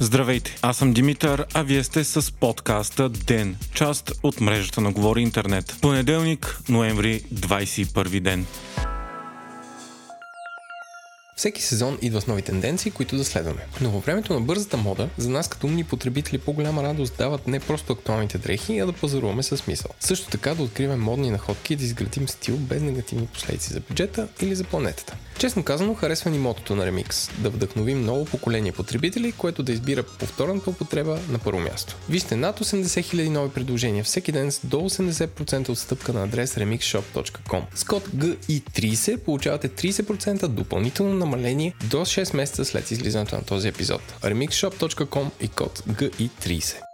Здравейте, аз съм Димитър, а вие сте с подкаста ДЕН, част от мрежата на Говори Интернет. Понеделник, ноември, 21 ден. Всеки сезон идва с нови тенденции, които да следваме. Но във времето на бързата мода, за нас като умни потребители по-голяма радост дават не просто актуалните дрехи, а да пазаруваме с смисъл. Също така да откриваме модни находки и да изградим стил без негативни последици за бюджета или за планетата. Честно казано, харесва ни мотото на Remix – да вдъхновим ново поколение потребители, което да избира повторната употреба на първо място. Вижте над 80 000 нови предложения всеки ден с до 80% отстъпка на адрес remixshop.com. С код GI30 получавате 30% допълнително намаление до 6 месеца след излизането на този епизод. remixshop.com и код GI30.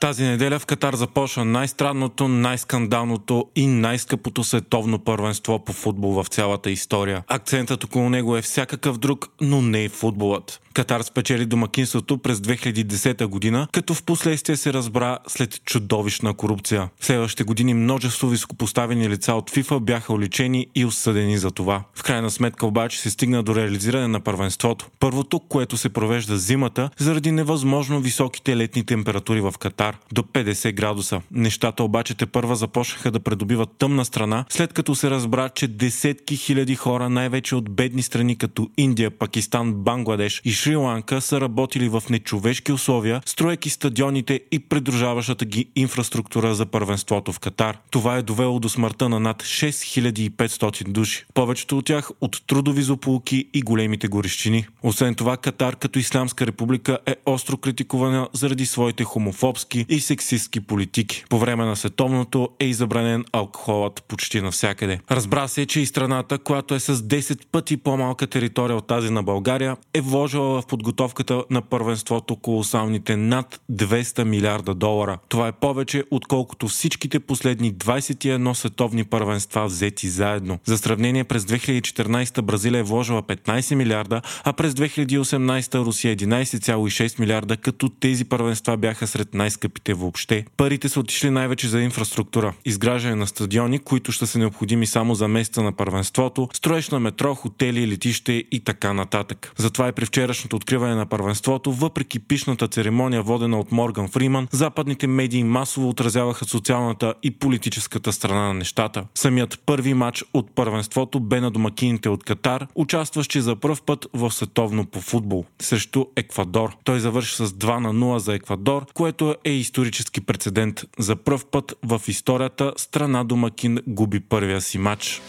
Тази неделя в Катар започна най-странното, най-скандалното и най-скъпото световно първенство по футбол в цялата история. Акцентът около него е всякакъв друг, но не и футболът. Катар спечели домакинството през 2010 година, като в последствие се разбра след чудовищна корупция. В следващите години множество високопоставени лица от ФИФА бяха уличени и осъдени за това. В крайна сметка обаче се стигна до реализиране на първенството. Първото, което се провежда зимата, заради невъзможно високите летни температури в Катар до 50 градуса. Нещата обаче те първа започнаха да придобиват тъмна страна, след като се разбра, че десетки хиляди хора, най-вече от бедни страни като Индия, Пакистан, Бангладеш и Шри-Ланка са работили в нечовешки условия, строейки стадионите и придружаващата ги инфраструктура за първенството в Катар. Това е довело до смъртта на над 6500 души. Повечето от тях от трудови злополуки и големите горещини. Освен това, Катар като Исламска република е остро критикувана заради своите хомофобски и сексистски политики. По време на световното е изабранен алкохолът почти навсякъде. Разбра се, че и страната, която е с 10 пъти по-малка територия от тази на България, е вложила в подготовката на първенството колосалните над 200 милиарда долара. Това е повече, отколкото всичките последни 21 световни първенства взети заедно. За сравнение, през 2014 Бразилия е вложила 15 милиарда, а през 2018 Русия 11,6 милиарда, като тези първенства бяха сред най-скъпите въобще. Парите са отишли най-вече за инфраструктура, изграждане на стадиони, които ще са необходими само за месеца на първенството, строеж на метро, хотели, летище и така нататък. Затова и при вчерашното откриване на първенството, въпреки пишната церемония, водена от Морган Фриман, западните медии масово отразяваха социалната и политическата страна на нещата. Самият първи матч от първенството бе на домакините от Катар, участващи за първ път в световно по футбол срещу Еквадор. Той завърши с 2 на 0 за Еквадор, което е исторически прецедент. За първ път в историята страна домакин губи първия си матч.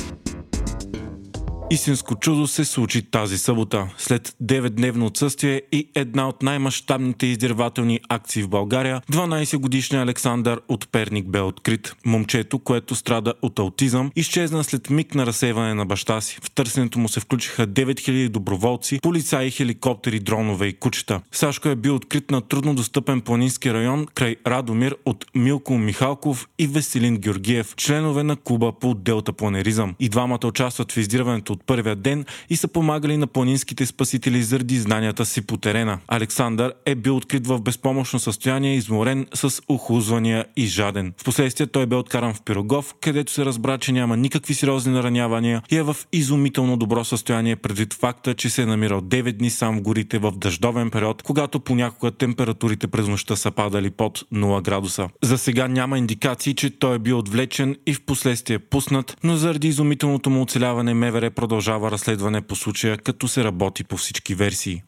Истинско чудо се случи тази събота. След 9-дневно отсъствие и една от най-мащабните издирвателни акции в България, 12-годишният Александър от Перник бе открит. Момчето, което страда от аутизъм, изчезна след миг на разсейване на баща си. В търсенето му се включиха 9000 доброволци, полицаи, хеликоптери, дронове и кучета. Сашко е бил открит на труднодостъпен планински район край Радомир от Милко Михалков и Веселин Георгиев, членове на клуба по Делта Планеризъм. И двамата участват в издирването от първия ден и са помагали на планинските спасители заради знанията си по терена. Александър е бил открит в безпомощно състояние, изморен с охузвания и жаден. Впоследствие той бе откаран в Пирогов, където се разбра, че няма никакви сериозни наранявания и е в изумително добро състояние предвид факта, че се е намирал 9 дни сам в горите в дъждовен период, когато понякога температурите през нощта са падали под 0 градуса. За сега няма индикации, че той е бил отвлечен и в последствие пуснат, но заради изумителното му оцеляване МВР продължава разследване по случая, като се работи по всички версии.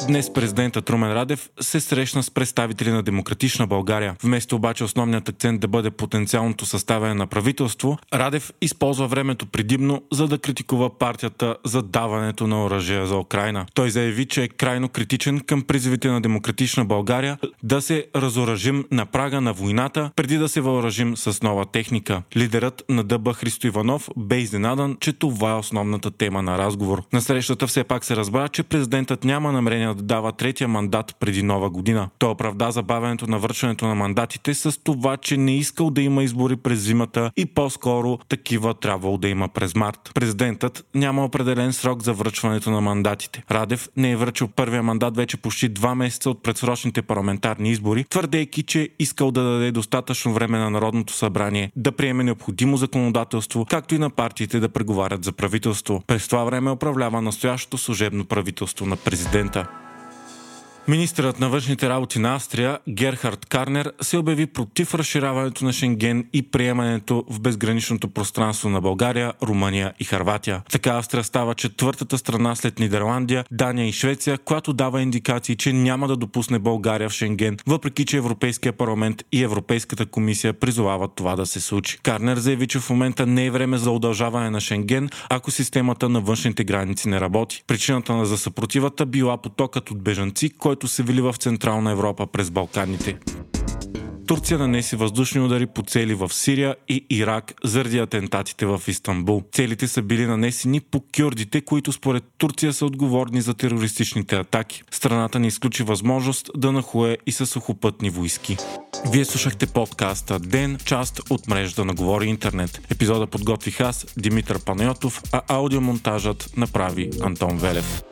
Днес президента Трумен Радев се срещна с представители на Демократична България. Вместо обаче основният акцент да бъде потенциалното съставяне на правителство, Радев използва времето предимно, за да критикува партията за даването на оръжие за Украина. Той заяви, че е крайно критичен към призивите на Демократична България да се разоръжим на прага на войната, преди да се въоръжим с нова техника. Лидерът на ДБ Христо Иванов бе изненадан, че това е основната тема на разговор. На срещата все пак се разбра, че президентът няма намерение да дава третия мандат преди нова година. Той оправда забавянето на връчването на мандатите с това, че не искал да има избори през зимата и по-скоро такива трябвало да има през март. Президентът няма определен срок за връчването на мандатите. Радев не е връчил първия мандат вече почти два месеца от предсрочните парламентарни избори, твърдейки, че искал да даде достатъчно време на Народното събрание да приеме необходимо законодателство, както и на партиите да преговарят за правителство. През това време управлява настоящото служебно правителство на президента. Министърът на външните работи на Австрия Герхард Карнер се обяви против разширяването на Шенген и приемането в безграничното пространство на България, Румъния и Харватия. Така Австрия става четвъртата страна след Нидерландия, Дания и Швеция, която дава индикации, че няма да допусне България в Шенген, въпреки че Европейския парламент и Европейската комисия призовават това да се случи. Карнер заяви, че в момента не е време за удължаване на Шенген, ако системата на външните граници не работи. Причината за съпротивата била потокът от бежанци, който се вили в Централна Европа през Балканите. Турция нанеси въздушни удари по цели в Сирия и Ирак заради атентатите в Истанбул. Целите са били нанесени по кюрдите, които според Турция са отговорни за терористичните атаки. Страната ни изключи възможност да нахуе и с сухопътни войски. Вие слушахте подкаста Ден, част от мрежата на Говори Интернет. Епизода подготвих аз, Димитър Панайотов, а аудиомонтажът направи Антон Велев.